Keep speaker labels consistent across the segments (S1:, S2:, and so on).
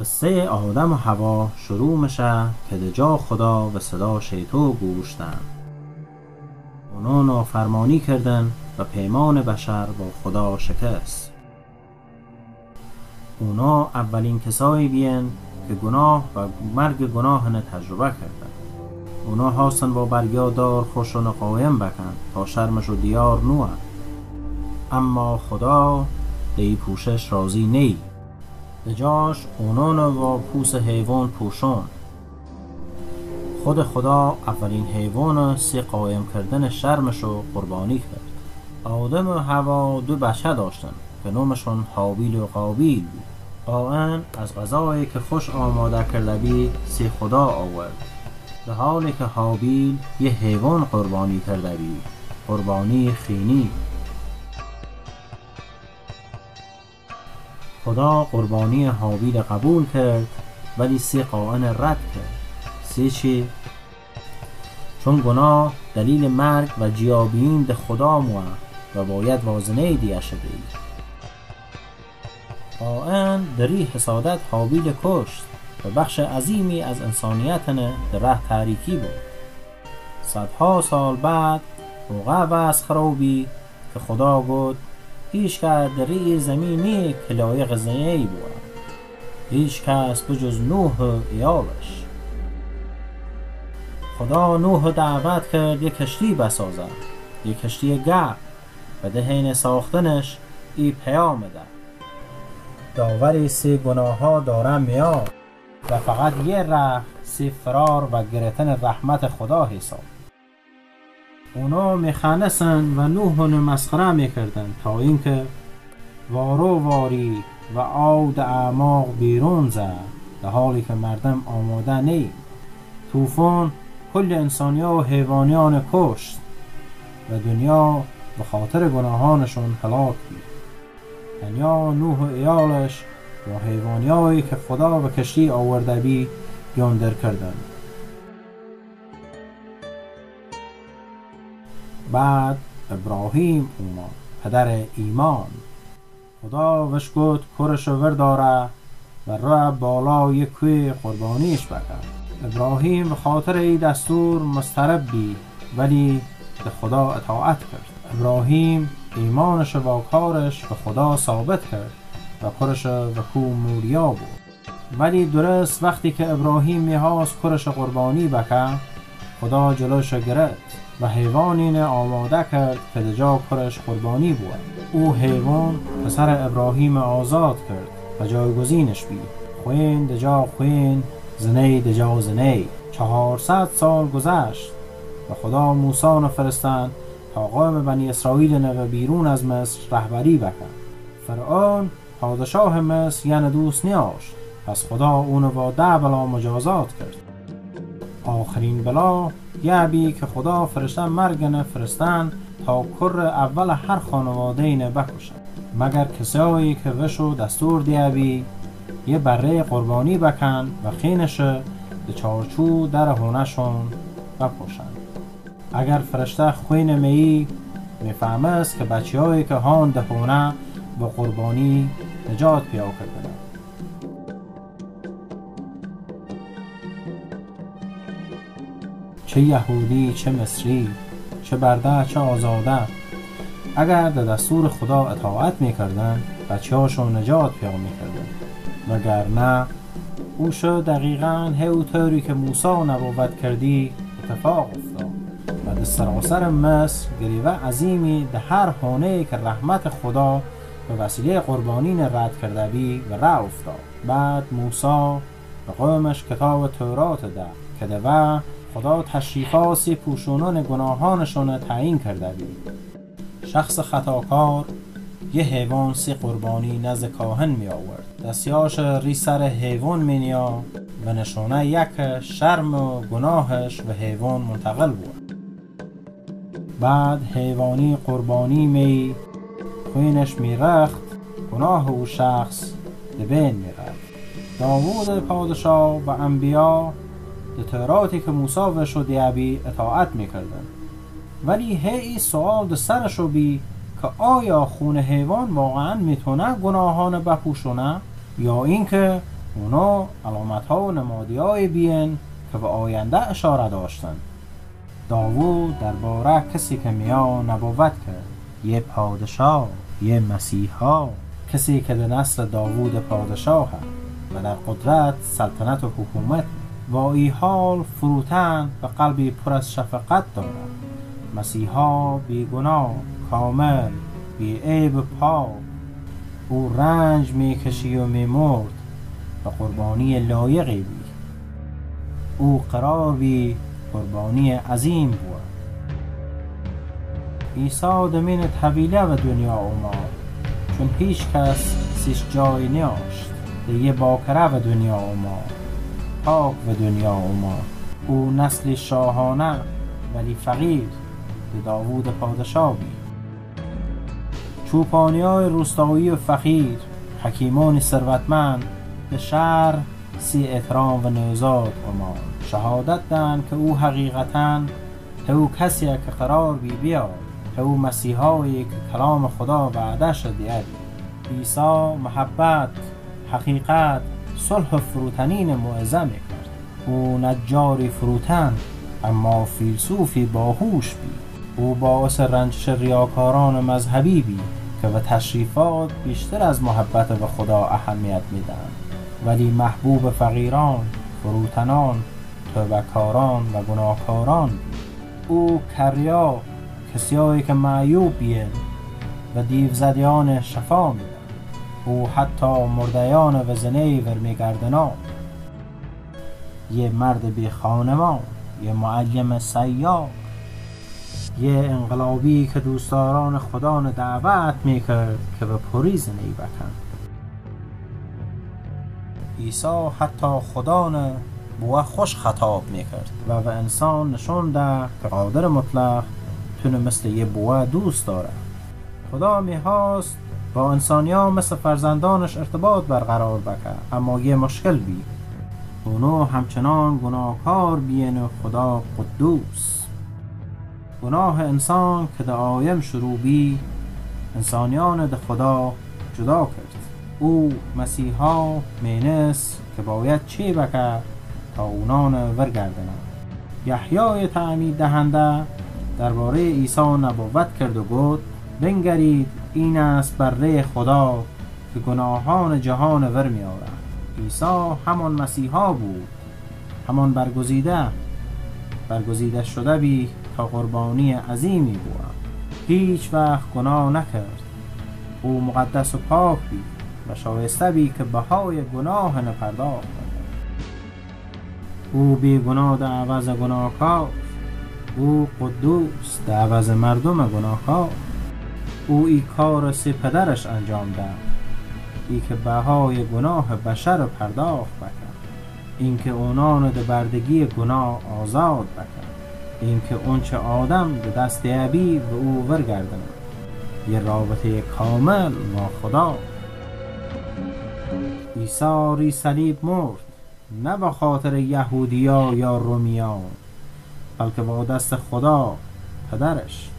S1: قصه آدم و هوا شروع میشه که دجا خدا و صدا شیطو گوش دن اونا نافرمانی کردن و پیمان بشر با خدا شکست. اونا اولین کسایی بین که گناه و مرگ گناه تجربه کردن. اونا هاستن با برگیادار خوش و قایم بکن تا شرمش و دیار نوه. اما خدا دی پوشش راضی نی. به جاش اونان و پوس حیوان پوشون خود خدا اولین حیوان سی قایم کردن شرمش رو قربانی کرد. آدم و هوا دو بچه داشتن که نومشون حابیل و قابیل بود. قائن از غذایی که خوش آماده کرده بی سی خدا آورد. به حالی که حابیل یه حیوان قربانی کرده بی قربانی خینی. خدا قربانی حابیل قبول کرد ولی سی قائن رد کرد. سی چی؟ چون گناه دلیل مرگ و جیابین ده خدا موه و باید وازنه دیه شده ای قائن دری حسادت حابیل کشت و بخش عظیمی از انسانیتن در تاریکی بود. صدها سال بعد موقع وز خرابی که خدا گفت هیچ که در زمینی که لایق زنی بود هیچ کس بجز نوح ایالش خدا نوح دعوت کرد یک کشتی بسازد. یک کشتی گرد و دهین ساختنش ای پیام ده. داوری سی گناه ها دارم میاد. و فقط یه ره سی فرار و گرتن رحمت خدا حساب. اونا میخنسن و نوح مسخره می‌کردن تا اینکه وارو واری و آود اعماق بیرون زد در حالی که مردم آماده نی. طوفان کل انسانیا و حیوانیان کشت و دنیا به خاطر گناهانشون هلاک بود. دنیا نوح و ایالش و حیوانیایی که خدا به کشتی آورده بی یاندر کردند. بعد ابراهیم اومد پدر ایمان. خدا وش گفت کرش ورداره و را بالا یک کوی قربانیش بکن. ابراهیم به خاطر ای دستور مسترب بی ولی به خدا اطاعت کرد. ابراهیم ایمانش و کارش به خدا ثابت کرد و کرش و کو موریا بود. ولی درست وقتی که ابراهیم می‌خواست کرش قربانی بکن خدا جلوش گرفت. و حیوانی آماده کرد که دجا کرش قربانی بود. او حیوان پسر ابراهیم آزاد کرد و جایگزینش بی خوین دجا خوین زنی دجا زنی. چهارصد سال گذشت و خدا موسی فرستند تا قوم بنی اسرائیل نو بیرون از مصر رهبری بکن فرعون پادشاه مصر یعنی دوست نیاشت پس خدا اونو با ده بلا مجازات کرد. آخرین بلا یعبی که خدا فرشته مرگ فرستن تا کر اول هر خانواده اینه بکشن مگر کسایی که وشو دستور دیابی یه بره قربانی بکن و خینش به چارچو در هونشون بپوشن. اگر فرشته خوین می می‌فهمه است که بچه که هان دهونه به قربانی نجات پیا چه یهودی چه مصری چه برده چه آزاده. اگر در دستور خدا اطاعت می‌کردن بچه هاشون نجات پیدا می‌کردن. وگر نه؟ او شد دقیقا هی که موسا نبوت کردی اتفاق افتاد. و در سراسر مصر گریوه عظیمی در هر حانه که رحمت خدا به وسیله قربانین رد کرده بی و را افتاد. بعد موسا به قومش کتاب تورات ده که ده خدا تشریفاسی پوشونان گناهانشون تعیین کرده بود. شخص خطاکار یه حیوان سی قربانی نزد کاهن می آورد. دستیاش ری سر حیوان می نیا و نشانه یک شرم و گناهش به حیوان منتقل بود. بعد حیوانی قربانی می خوینش می رخت گناه او شخص دبین می رخت داوود پادشاه و انبیا توراتی که موسی و شدی ابی اطاعت می‌کردن ولی هی سوال سرشو بی که آیا خون حیوان واقعا می‌تونه گناهان بپوشونه یا اینکه اونا علامت ها و نمادی های بین که به آینده اشاره داشتن. داوود درباره کسی که میا نبوت کرد. یه پادشاه یه مسیحا. کسی که به نسل داوود پادشاه و در قدرت سلطنت و حکومت و ای حال فروتن و قلبی پر از شفقت دارد. مسیحا بیگناه کامل بی عیب پاک او رنج می‌کشی و میمرد و قربانی لایقی بی. او قرار بی قربانی عظیم بود عیسی دمین طویله و دنیا اومد چون هیچ کس سیش جای نیاشت دیگه باکره و دنیا اومد پاک و دنیا اومد. او نسل شاهانه ولی فقیر به داوود پادشاه بی چوپانی های روستایی و فقیر حکیمان ثروتمند به شهر سی احترام و نوزاد امان شهادت دن که او حقیقتا او کسی که قرار بی بیاد. او مسیحایی که کلام خدا وعده شده عیسی محبت حقیقت صلح فروتنین موعظه می‌کرد. او نجاری فروتن اما فیلسوفی باهوش بی او باعث رنجش ریاکاران مذهبی بی که به تشریفات بیشتر از محبت به خدا اهمیت میدن ولی محبوب فقیران فروتنان توبکاران و گناهکاران او کریا کسیایی که معیوب بیه و دیو زدیان شفا میدن او حتی مردیان و زنه ورمیگردنا. یه مرد بی خانمان یه معلم سیاه یه انقلابی که دوستداران خدا دعوت می‌کرد که به پریز نی بکن عیسی حتی خدا بوا خوش خطاب می‌کرد و به انسان نشون ده که قادر مطلق تونه مثل یه بوا دوست داره خدا می‌خواست با انسانیا مثل فرزندانش ارتباط برقرار بکه اما یه مشکل بی. اونو همچنان گناهکار بین خدا قدوس. گناه انسان که ده آیم شروع بی انسانیان ده خدا جدا کرد. او مسیحا مینس که باید چی بکه تا اونان ورگردنه یحیای تعمید دهنده درباره عیسی نبوت کرد و گفت بنگرید این است بره خدا که گناهان جهان ور می آورد. عیسی همان مسیحا بود همان برگزیده برگزیده شده بی تا قربانی عظیمی بود. هیچ وقت گناه نکرد. او مقدس و پاک بی و شایسته بی که بهای گناه نپرداخت. او بی گناه در عوض گناهکار او قدوس در عوض مردم گناهکار. او ای کار سی پدرش انجام ده ای که بهای گناه بشر پرداخت بکن. اینکه اونان ده بردگی گناه آزاد بکن. اینکه اونچه آدم به دست ابی به او ورگردن. یه رابطه کامل با خدا. عیسی صلیب مرد نه به خاطر یهودیا یا رومیان بلکه با دست خدا پدرش.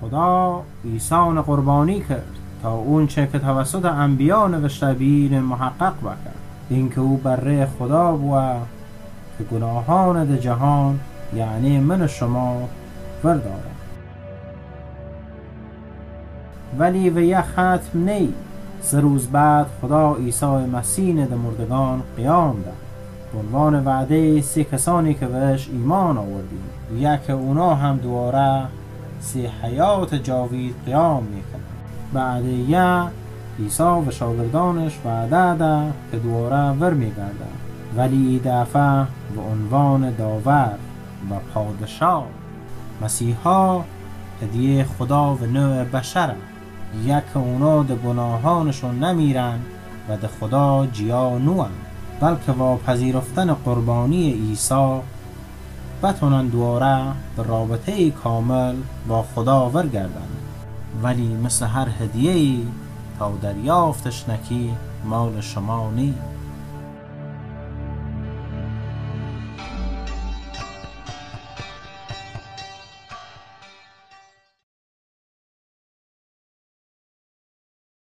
S1: خدا عیسی قربانی کرد تا اون چه که توسط انبیا نوشته بین محقق بکرد. اینکه او بره خدا بود که گناهان ده جهان یعنی من شما برداره ولی و یه ختم نی. سه روز بعد خدا عیسی مسیح ده مردگان قیام به عنوان وعده سه کسانی که بهش ایمان آوردیم. یک اونا هم دواره سی حیات جاوید قیام می‌کنه بعد یه عیسی و شاگردانش وعده ده که دواره ور میگرده ولی ای دفعه به عنوان داور و پادشاه مسیحا هدیه خدا و نوع بشر یک اونا ده گناهانشون نمیرن و ده خدا جیا نوان بلکه با پذیرفتن قربانی عیسی بتونن دواره به رابطه کامل با خدا ورگردن ولی مثل هر هدیه تا دریافتش نکی مال شما نیست.